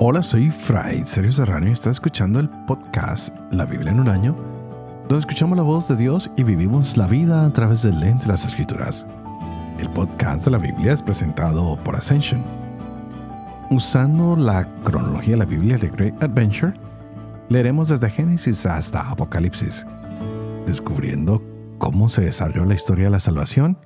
Hola, soy Fray Sergio Serrano y está escuchando el podcast La Biblia en un año, donde escuchamos la voz de Dios y vivimos la vida a través del lente de las Escrituras. El podcast de la Biblia es presentado por Ascension. Usando la cronología de la Biblia de Great Adventure, leeremos desde Génesis hasta Apocalipsis, descubriendo cómo se desarrolló la historia de la salvación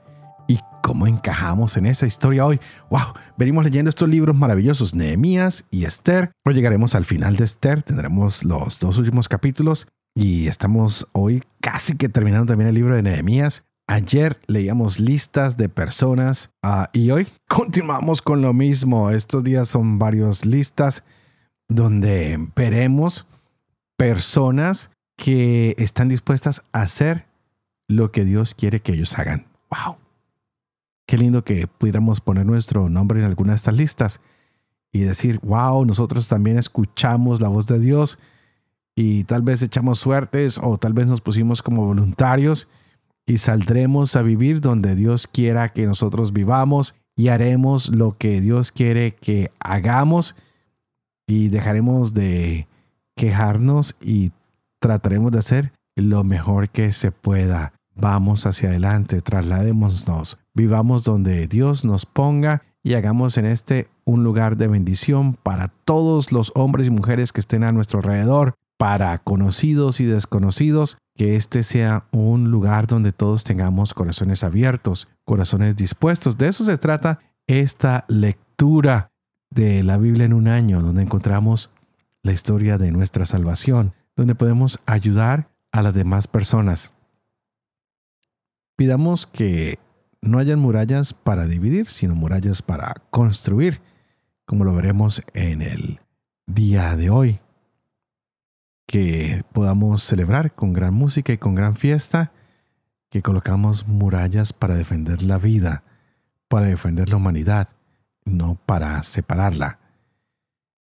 cómo encajamos en esa historia hoy. ¡Wow! Venimos leyendo estos libros maravillosos, Nehemías y Esther. Hoy llegaremos al final de Esther, tendremos los dos últimos capítulos y estamos hoy casi que terminando también el libro de Nehemías. Ayer leíamos listas de personas ah, y hoy continuamos con lo mismo. Estos días son varias listas donde veremos personas que están dispuestas a hacer lo que Dios quiere que ellos hagan. ¡Wow! Qué lindo que pudiéramos poner nuestro nombre en alguna de estas listas y decir, wow, nosotros también escuchamos la voz de Dios y tal vez echamos suertes o tal vez nos pusimos como voluntarios y saldremos a vivir donde Dios quiera que nosotros vivamos y haremos lo que Dios quiere que hagamos y dejaremos de quejarnos y trataremos de hacer lo mejor que se pueda. Vamos hacia adelante, trasladémonos, vivamos donde Dios nos ponga y hagamos en este un lugar de bendición para todos los hombres y mujeres que estén a nuestro alrededor, para conocidos y desconocidos, que este sea un lugar donde todos tengamos corazones abiertos, corazones dispuestos. De eso se trata esta lectura de la Biblia en un año, donde encontramos la historia de nuestra salvación, donde podemos ayudar a las demás personas. Pidamos que no hayan murallas para dividir, sino murallas para construir, como lo veremos en el día de hoy. Que podamos celebrar con gran música y con gran fiesta, que colocamos murallas para defender la vida, para defender la humanidad, no para separarla.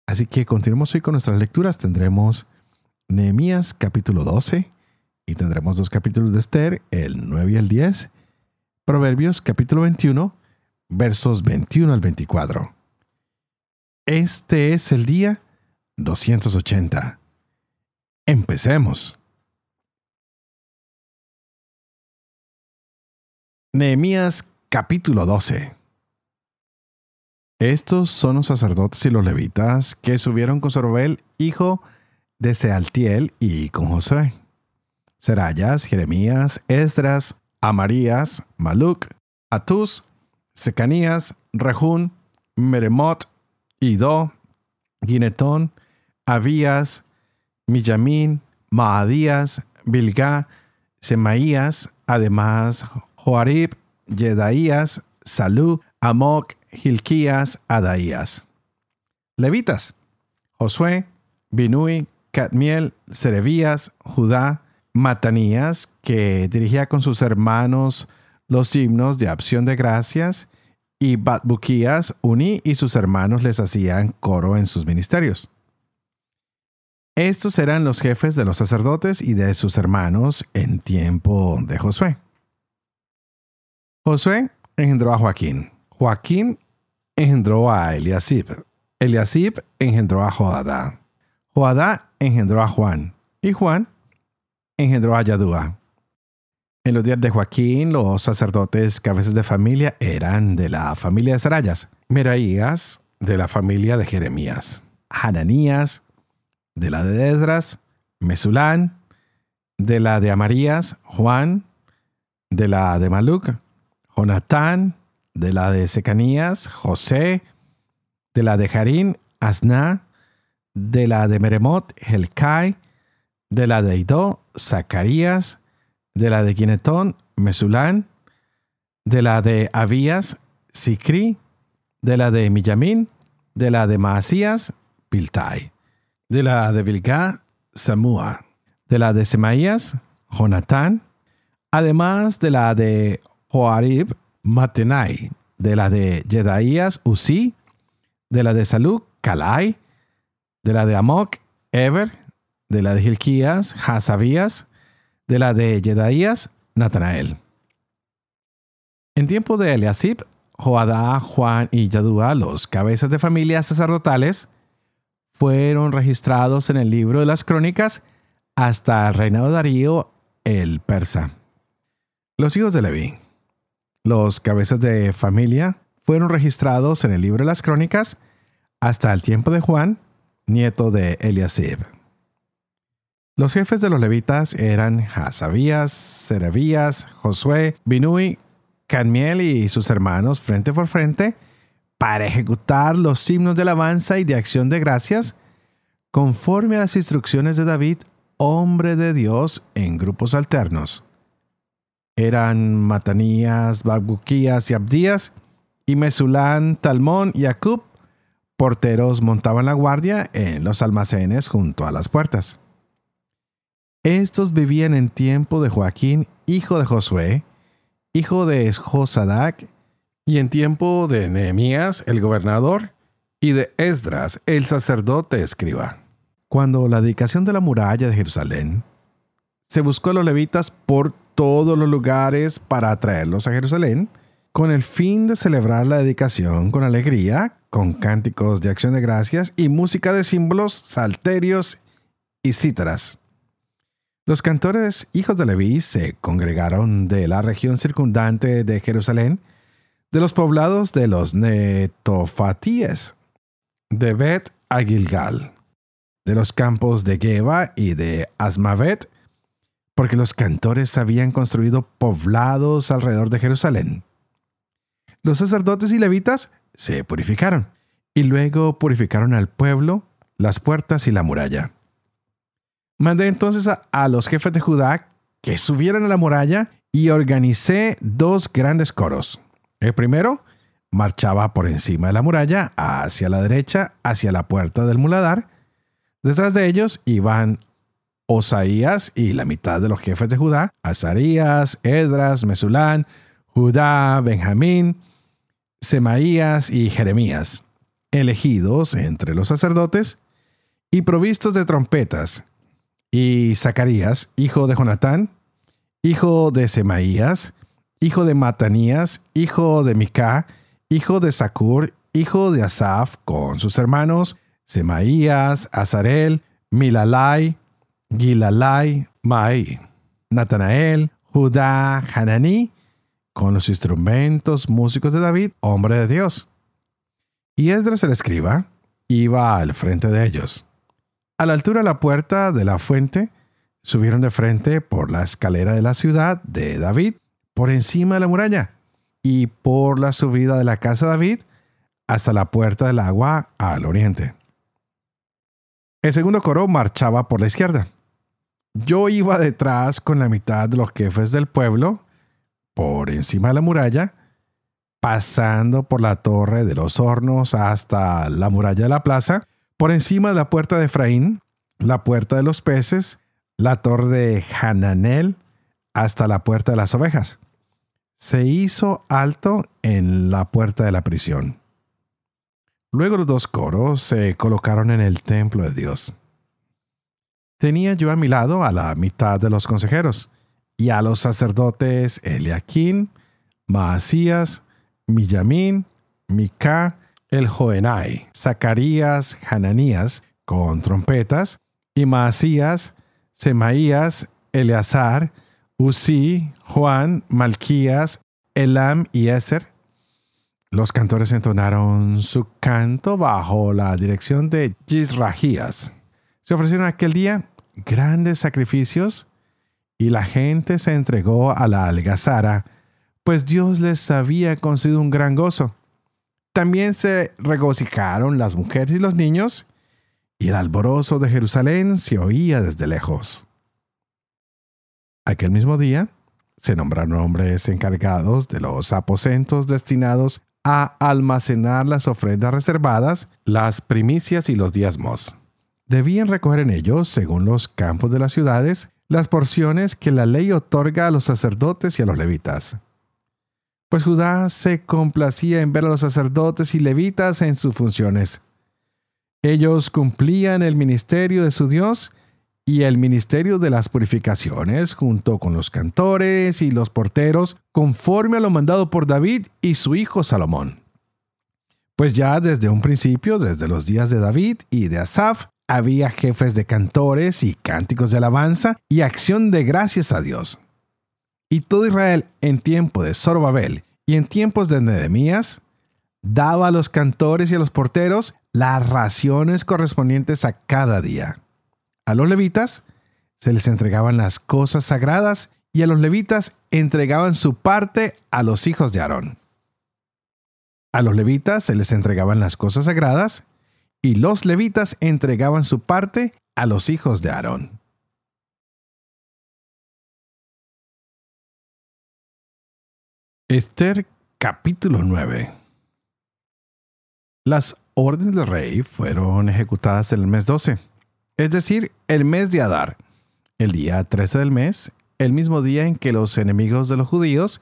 Así que continuemos hoy con nuestras lecturas. Tendremos Nehemías capítulo 12, y tendremos dos capítulos de Esther, el 9 y el 10. Proverbios capítulo 21, versos 21 al 24. Este es el día 280. Empecemos. Nehemías capítulo 12. Estos son los sacerdotes y los levitas que subieron con Zorobel, hijo de Sealtiel, y con Josué Serayas, Jeremías, Esdras, Amarías, Maluc, Atus, Secanías, Rehún, Meremot, Ido, Ginetón, Abías, Millamín, Maadías, Bilgá, Semaías, además Joarib, Yedaías, Salú, Amok, Hilquías, Adaías. Levitas, Josué, Binui, Cadmiel, Serebías, Judá, Matanías, que dirigía con sus hermanos los himnos de acción de gracias, y Batbuquías, Uni y sus hermanos les hacían coro en sus ministerios. Estos eran los jefes de los sacerdotes y de sus hermanos en tiempo de Josué. Josué engendró a Joaquín. Joaquín engendró a Eliasib. Eliasib engendró a Joadá. Joadá engendró a Juan. Y Juan engendró a Yadúa. En los días de Joaquín, los sacerdotes cabezas de familia eran de la familia de Sarayas, Meraías de la familia de Jeremías, Hananías de la de Edras, Mesulán de la de Amarías, Juan de la de Maluc, Jonatán de la de Secanías, José de la de Jarín, Asná de la de Meremot, Helcai de la de Ido, Zacarías, de la de Ginetón, Mesulán, de la de Abías, Sicri, de la de Millamín, de la de Maasías, Piltai, de la de Bilgá, Samúa, de la de Semaías, Jonatán, además de la de Joarib, Matenai, de la de Jedaías, Uzi, de la de Saluk, Calai, de la de Amok, Eber, de la de Gilquías, Hasabías, de la de Jedaías, Natanael. En tiempo de Eliasib, Joadá, Juan y Yadúa, los cabezas de familias sacerdotales, fueron registrados en el libro de las crónicas hasta el reinado de Darío el persa. Los hijos de Leví, los cabezas de familia, fueron registrados en el libro de las crónicas hasta el tiempo de Juan, nieto de Eliasib. Los jefes de los levitas eran Hasabías, Serebías, Josué, Binui, Canmiel y sus hermanos frente por frente para ejecutar los himnos de alabanza y de acción de gracias conforme a las instrucciones de David, hombre de Dios, en grupos alternos. Eran Matanías, Babuquías y Abdías, y Mesulán, Talmón y Acub, porteros montaban la guardia en los almacenes junto a las puertas. Estos vivían en tiempo de Joaquín, hijo de Josué, hijo de Josadac, y en tiempo de Nehemías, el gobernador, y de Esdras, el sacerdote escriba. Cuando la dedicación de la muralla de Jerusalén, se buscó a los levitas por todos los lugares para atraerlos a Jerusalén, con el fin de celebrar la dedicación con alegría, con cánticos de acción de gracias y música de símbolos, salterios y cítaras. Los cantores hijos de Leví se congregaron de la región circundante de Jerusalén, de los poblados de los Netofatíes, de Bet a Gilgal, de los campos de Geba y de Asmavet, porque los cantores habían construido poblados alrededor de Jerusalén. Los sacerdotes y levitas se purificaron, y luego purificaron al pueblo, las puertas y la muralla. Mandé entonces a, los jefes de Judá que subieran a la muralla y organicé dos grandes coros. El primero marchaba por encima de la muralla, hacia la derecha, hacia la puerta del muladar. Detrás de ellos iban Osaías y la mitad de los jefes de Judá, Azarías, Esdras, Mesulán, Judá, Benjamín, Semaías y Jeremías, elegidos entre los sacerdotes y provistos de trompetas, y Zacarías, hijo de Jonatán, hijo de Semaías, hijo de Matanías, hijo de Micá, hijo de Sacur, hijo de Asaf, con sus hermanos Semaías, Azarel, Milalai, Gilalai, Mai, Natanael, Judá, Hananí, con los instrumentos músicos de David, hombre de Dios. Y Esdras el escriba iba al frente de ellos. A la altura de la puerta de la fuente, subieron de frente por la escalera de la ciudad de David, por encima de la muralla, y por la subida de la casa de David hasta la puerta del agua al oriente. El segundo coro marchaba por la izquierda. Yo iba detrás con la mitad de los jefes del pueblo, por encima de la muralla, pasando por la torre de los hornos hasta la muralla de la plaza, por encima de la puerta de Efraín, la puerta de los peces, la torre de Hananel, hasta la puerta de las ovejas. Se hizo alto en la puerta de la prisión. Luego los dos coros se colocaron en el templo de Dios. Tenía yo a mi lado a la mitad de los consejeros y a los sacerdotes Eliaquín, Maasías, Millamín, Mica, el Joenai, Zacarías, Hananías, con trompetas, y Maasías, Semaías, Eleazar, Usí, Juan, Malquías, Elam y Eser. Los cantores entonaron su canto bajo la dirección de Gisrajías. Se ofrecieron aquel día grandes sacrificios y la gente se entregó a la algazara, pues Dios les había concedido un gran gozo. También se regocijaron las mujeres y los niños, y el alborozo de Jerusalén se oía desde lejos. Aquel mismo día se nombraron hombres encargados de los aposentos destinados a almacenar las ofrendas reservadas, las primicias y los diezmos. Debían recoger en ellos, según los campos de las ciudades, las porciones que la ley otorga a los sacerdotes y a los levitas pues Judá se complacía en ver a los sacerdotes y levitas en sus funciones. Ellos cumplían el ministerio de su Dios y el ministerio de las purificaciones junto con los cantores y los porteros conforme a lo mandado por David y su hijo Salomón. Pues ya desde un principio, desde los días de David y de Asaf, había jefes de cantores y cánticos de alabanza y acción de gracias a Dios. Y todo Israel en tiempo de Zorobabel y en tiempos de Nehemías daba a los cantores y a los porteros las raciones correspondientes a cada día. A los levitas se les entregaban las cosas sagradas y a los levitas entregaban su parte a los hijos de Aarón. A los levitas se les entregaban las cosas sagradas y los levitas entregaban su parte a los hijos de Aarón. Esther capítulo 9 Las órdenes del rey fueron ejecutadas en el mes 12, es decir, el mes de Adar, el día 13 del mes, el mismo día en que los enemigos de los judíos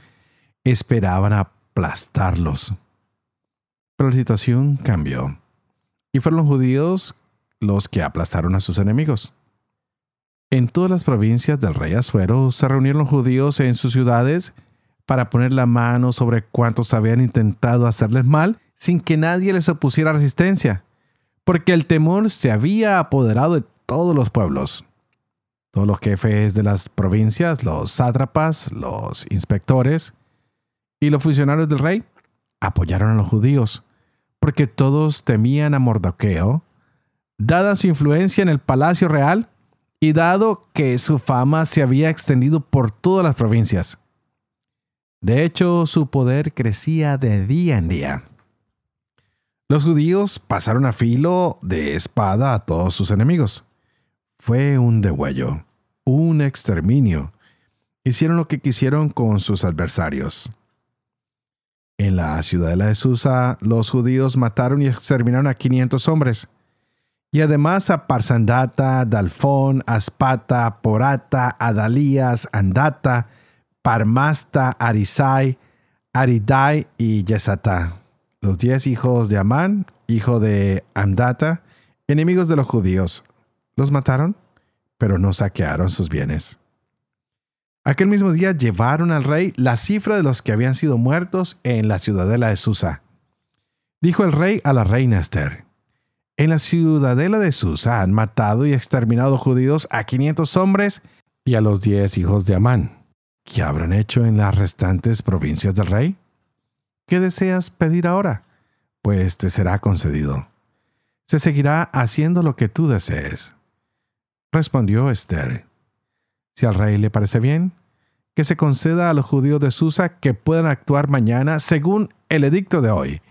esperaban aplastarlos. Pero la situación cambió. Y fueron los judíos los que aplastaron a sus enemigos. En todas las provincias del rey Asuero se reunieron los judíos en sus ciudades para poner la mano sobre cuantos habían intentado hacerles mal sin que nadie les opusiera resistencia, porque el temor se había apoderado de todos los pueblos. Todos los jefes de las provincias, los sátrapas, los inspectores y los funcionarios del rey apoyaron a los judíos, porque todos temían a Mordoqueo, dada su influencia en el palacio real y dado que su fama se había extendido por todas las provincias. De hecho, su poder crecía de día en día. Los judíos pasaron a filo de espada a todos sus enemigos fue un degüello, un exterminio. Hicieron lo que quisieron con sus adversarios. En la ciudadela de Susa, los judíos mataron y exterminaron a 500 hombres. Y además a Parsandata, Dalfón, Aspata, Porata, Adalías, Andata, Parmasta, Arisai, Aridai y Yesatá, los diez hijos de Amán, hijo de Andata, enemigos de los judíos, los mataron, pero no saquearon sus bienes. Aquel mismo día llevaron al rey la cifra de los que habían sido muertos en la ciudadela de Susa. Dijo el rey a la reina Esther, en la ciudadela de Susa han matado y exterminado judíos a 500 hombres y a los 10 hijos de Amán. ¿Qué habrán hecho en las restantes provincias del rey? ¿Qué deseas pedir ahora? Pues te será concedido. Se seguirá haciendo lo que tú desees. Respondió Esther, si al rey le parece bien, que se conceda a los judíos de Susa que puedan actuar mañana según el edicto de hoy.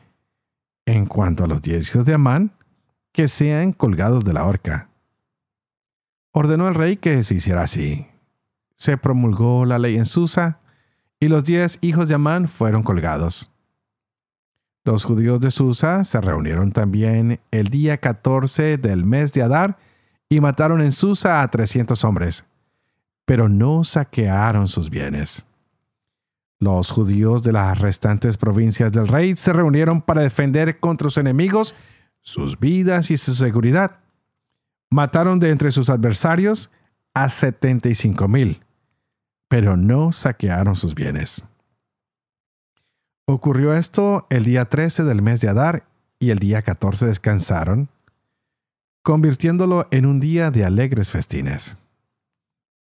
En cuanto a los diez hijos de Amán, que sean colgados de la horca. Ordenó el rey que se hiciera así. Se promulgó la ley en Susa, y los diez hijos de Amán fueron colgados. Los judíos de Susa se reunieron también el día 14 del mes de Adar y mataron en Susa a trescientos hombres, pero no saquearon sus bienes. Los judíos de las restantes provincias del rey se reunieron para defender contra sus enemigos sus vidas y su seguridad. Mataron de entre sus adversarios a setenta y cinco mil, pero no saquearon sus bienes. Ocurrió esto el día 13 del mes de Adar y el día 14 descansaron convirtiéndolo en un día de alegres festines.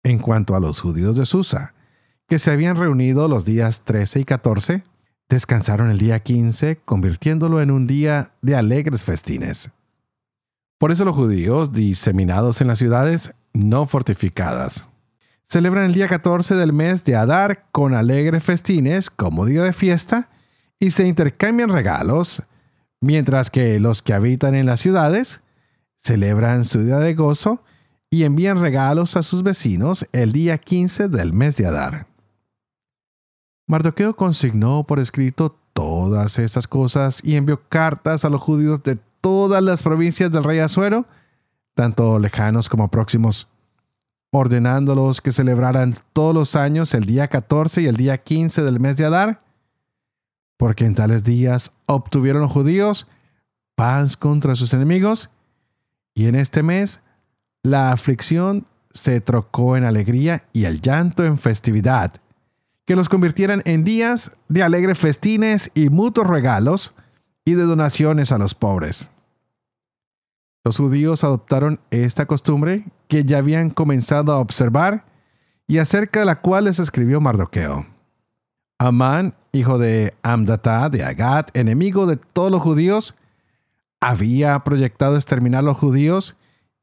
En cuanto a los judíos de Susa, que se habían reunido los días 13 y 14, descansaron el día 15, convirtiéndolo en un día de alegres festines. Por eso los judíos, diseminados en las ciudades no fortificadas, celebran el día 14 del mes de Adar con alegres festines como día de fiesta y se intercambian regalos, mientras que los que habitan en las ciudades celebran su día de gozo y envían regalos a sus vecinos el día 15 del mes de Adar. Mardoqueo consignó por escrito todas estas cosas y envió cartas a los judíos de todas las provincias del rey Azuero, tanto lejanos como próximos, ordenándolos que celebraran todos los años el día 14 y el día 15 del mes de Adar, porque en tales días obtuvieron los judíos paz contra sus enemigos y en este mes, la aflicción se trocó en alegría y el llanto en festividad, que los convirtieran en días de alegres festines y mutuos regalos, y de donaciones a los pobres. Los judíos adoptaron esta costumbre que ya habían comenzado a observar y acerca de la cual les escribió Mardoqueo. Amán, hijo de Amdatá de Agat, enemigo de todos los judíos, había proyectado exterminar a los judíos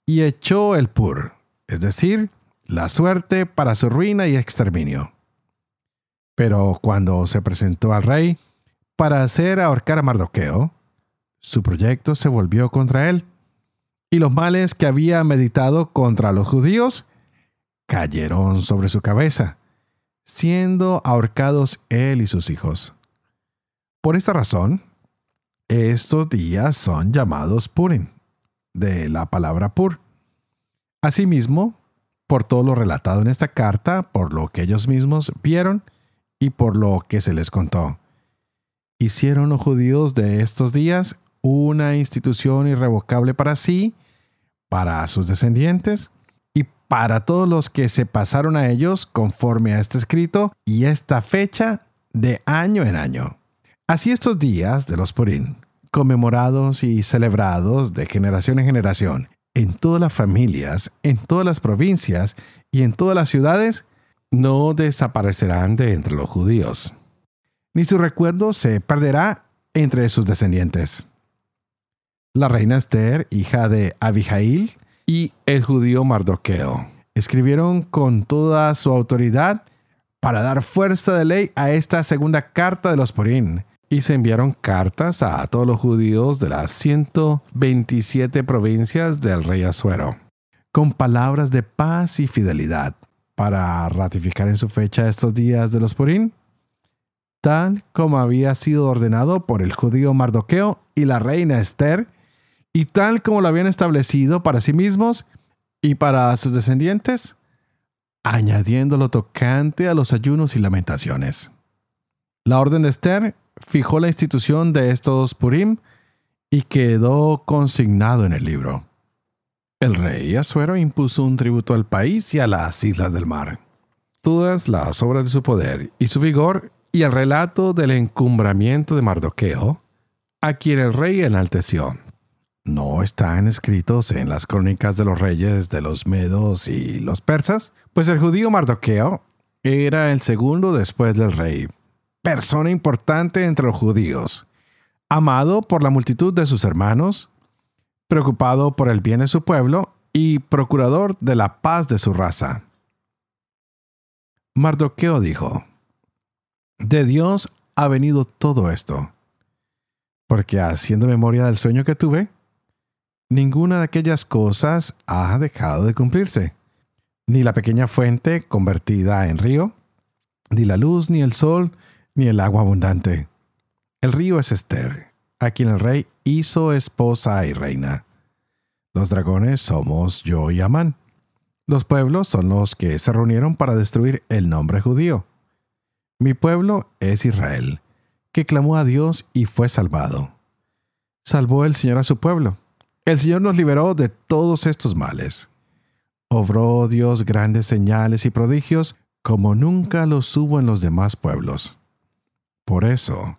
y echó el pur, es decir, la suerte para su ruina y exterminio. Pero cuando se presentó al rey para hacer ahorcar a Mardoqueo, su proyecto se volvió contra él, y los males que había meditado contra los judíos cayeron sobre su cabeza, siendo ahorcados él y sus hijos. Por esta razón, estos días son llamados Purim, de la palabra pur. Asimismo, por todo lo relatado en esta carta, por lo que ellos mismos vieron y por lo que se les contó. Hicieron los judíos de estos días una institución irrevocable para sí, para sus descendientes y para todos los que se pasaron a ellos conforme a este escrito y esta fecha de año en año. Así estos días de los Purim, conmemorados y celebrados de generación en generación, en todas las familias, en todas las provincias y en todas las ciudades, no desaparecerán de entre los judíos, ni su recuerdo se perderá entre sus descendientes. La reina Esther, hija de Abijail, y el judío Mardoqueo. escribieron con toda su autoridad para dar fuerza de ley a esta segunda carta de los Purim, y se enviaron cartas a todos los judíos de las 127 provincias del rey Asuero, con palabras de paz y fidelidad, para ratificar en su fecha estos días de los Purim, tal como había sido ordenado por el judío Mardoqueo y la reina Esther, y tal como lo habían establecido para sí mismos y para sus descendientes, añadiendo lo tocante a los ayunos y lamentaciones. La orden de Esther fijó la institución de estos Purim y quedó consignado en el libro. El rey Asuero impuso un tributo al país y a las islas del mar. Todas las obras de su poder y su vigor y el relato del encumbramiento de Mardoqueo, a quien el rey enalteció, no están escritos en las crónicas de los reyes de los medos y los persas, pues el judío Mardoqueo era el segundo después del rey, persona importante entre los judíos, amado por la multitud de sus hermanos, preocupado por el bien de su pueblo y procurador de la paz de su raza. Mardoqueo dijo, De Dios ha venido todo esto, porque haciendo memoria del sueño que tuve, ninguna de aquellas cosas ha dejado de cumplirse, ni la pequeña fuente convertida en río, ni la luz, ni el sol, ni el agua abundante. El río es Esther, a quien el rey hizo esposa y reina. Los dragones somos yo y Amán. Los pueblos son los que se reunieron para destruir el nombre judío. Mi pueblo es Israel, que clamó a Dios y fue salvado. Salvó el Señor a su pueblo. El Señor nos liberó de todos estos males. Obró Dios grandes señales y prodigios como nunca los hubo en los demás pueblos. Por eso,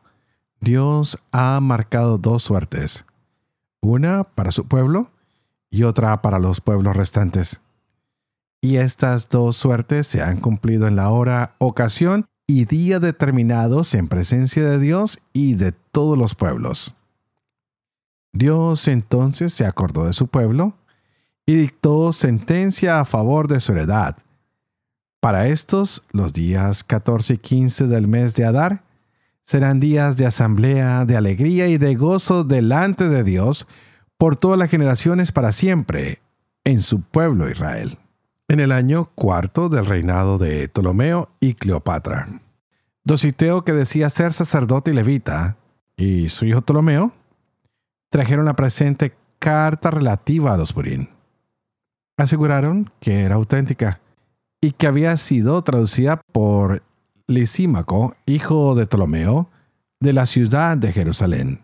Dios ha marcado dos suertes, una para su pueblo y otra para los pueblos restantes. Y estas dos suertes se han cumplido en la hora, ocasión y día determinados en presencia de Dios y de todos los pueblos. Dios entonces se acordó de su pueblo y dictó sentencia a favor de su heredad. Para estos, los días 14 y 15 del mes de Adar, serán días de asamblea, de alegría y de gozo delante de Dios por todas las generaciones para siempre en su pueblo Israel. En el año cuarto del reinado de Ptolomeo y Cleopatra. Dositeo, que decía ser sacerdote y levita, y su hijo Ptolomeo, trajeron la presente carta relativa a los Purín. Aseguraron que era auténtica y que había sido traducida por Lisímaco, hijo de Ptolomeo, de la ciudad de Jerusalén.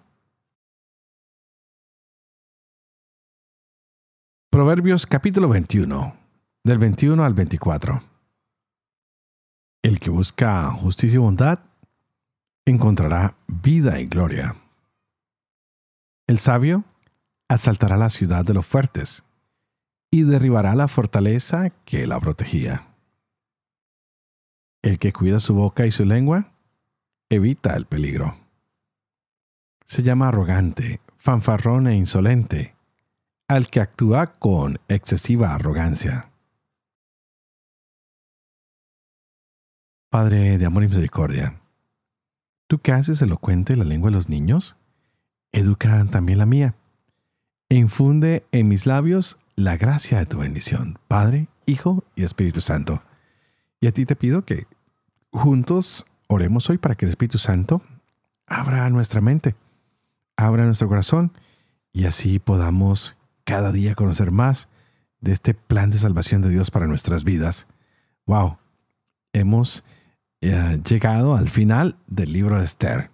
Proverbios capítulo 21, del 21 al 24. El que busca justicia y bondad encontrará vida y gloria. El sabio asaltará la ciudad de los fuertes y derribará la fortaleza que la protegía. El que cuida su boca y su lengua evita el peligro. Se llama arrogante, fanfarrón e insolente al que actúa con excesiva arrogancia. Padre de amor y misericordia, tú que haces elocuente la lengua de los niños, educa también la mía. E infunde en mis labios la gracia de tu bendición, Padre, Hijo y Espíritu Santo. Y a ti te pido que juntos oremos hoy para que el Espíritu Santo abra nuestra mente, abra nuestro corazón y así podamos cada día conocer más de este plan de salvación de Dios para nuestras vidas. Wow, hemos eh, llegado al final del libro de Esther.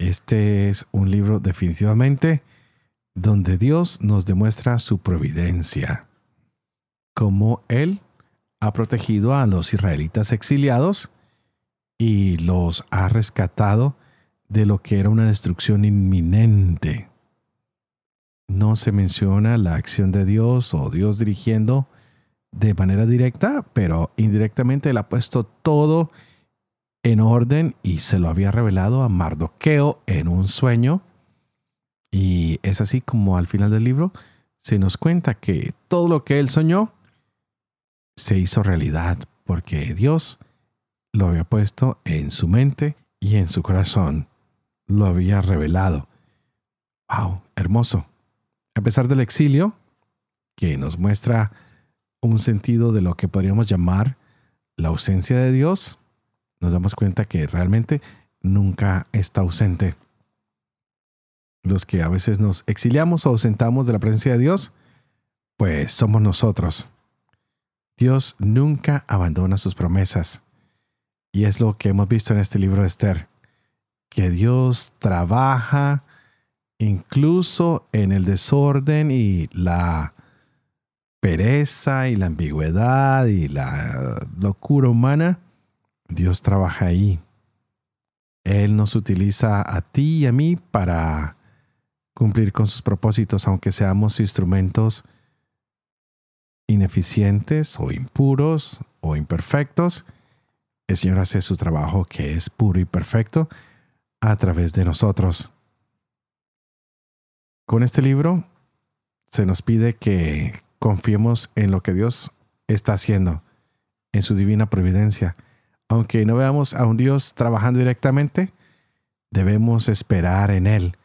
Este es un libro definitivamente donde Dios nos demuestra su providencia, como Él ha protegido a los israelitas exiliados y los ha rescatado de lo que era una destrucción inminente. No se menciona la acción de Dios o Dios dirigiendo de manera directa, pero indirectamente él ha puesto todo en orden y se lo había revelado a Mardoqueo en un sueño. Y es así como al final del libro se nos cuenta que todo lo que él soñó se hizo realidad porque Dios lo había puesto en su mente y en su corazón. Lo había revelado. ¡Wow! Hermoso. A pesar del exilio, que nos muestra un sentido de lo que podríamos llamar la ausencia de Dios, nos damos cuenta que realmente nunca está ausente. Los que a veces nos exiliamos o ausentamos de la presencia de Dios, pues somos nosotros. Dios nunca abandona sus promesas. Y es lo que hemos visto en este libro de Esther, que Dios trabaja incluso en el desorden y la pereza y la ambigüedad y la locura humana, Dios trabaja ahí. Él nos utiliza a ti y a mí para cumplir con sus propósitos, aunque seamos instrumentos ineficientes o impuros o imperfectos. El Señor hace su trabajo que es puro y perfecto a través de nosotros. Con este libro se nos pide que confiemos en lo que Dios está haciendo, en su divina providencia. Aunque no veamos a un Dios trabajando directamente, debemos esperar en Él.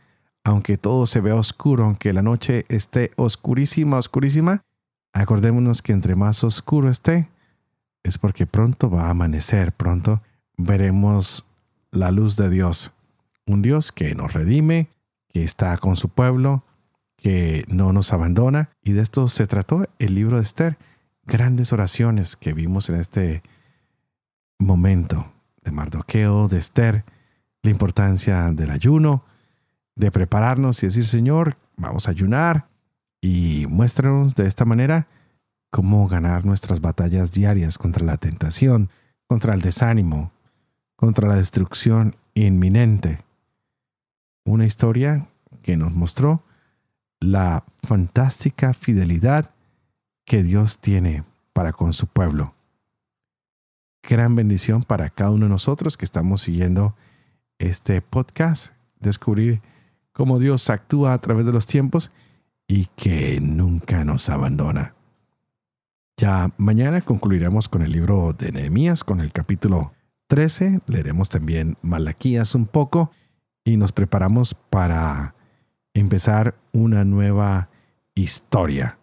Aunque todo se vea oscuro, aunque la noche esté oscurísima, oscurísima, acordémonos que entre más oscuro esté, es porque pronto va a amanecer, pronto veremos la luz de Dios. Un Dios que nos redime, que está con su pueblo, que no nos abandona. Y de esto se trató el libro de Esther. Grandes oraciones que vimos en este momento de Mardoqueo, de Esther, la importancia del ayuno, de prepararnos y decir, Señor, vamos a ayunar y muéstranos de esta manera cómo ganar nuestras batallas diarias contra la tentación, contra el desánimo, contra la destrucción inminente una historia que nos mostró la fantástica fidelidad que Dios tiene para con su pueblo. Gran bendición para cada uno de nosotros que estamos siguiendo este podcast, descubrir cómo Dios actúa a través de los tiempos y que nunca nos abandona. Ya mañana concluiremos con el libro de Nehemías, con el capítulo 13. Leeremos también Malaquías un poco y nos preparamos para empezar una nueva historia.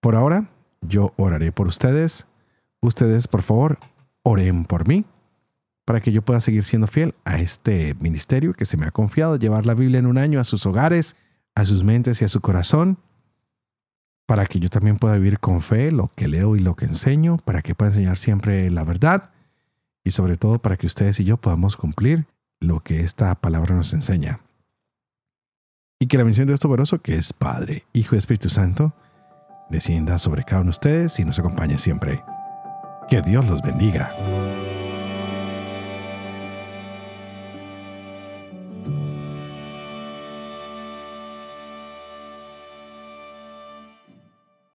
Por ahora, yo oraré por ustedes. Ustedes, por favor, oren por mí para que yo pueda seguir siendo fiel a este ministerio que se me ha confiado, llevar la Biblia en un año a sus hogares, a sus mentes y a su corazón, para que yo también pueda vivir con fe lo que leo y lo que enseño, para que pueda enseñar siempre la verdad y sobre todo para que ustedes y yo podamos cumplir lo que esta palabra nos enseña. Y que la misión de esto poderoso, que es Padre, Hijo y Espíritu Santo, descienda sobre cada uno de ustedes y nos acompañe siempre. Que Dios los bendiga.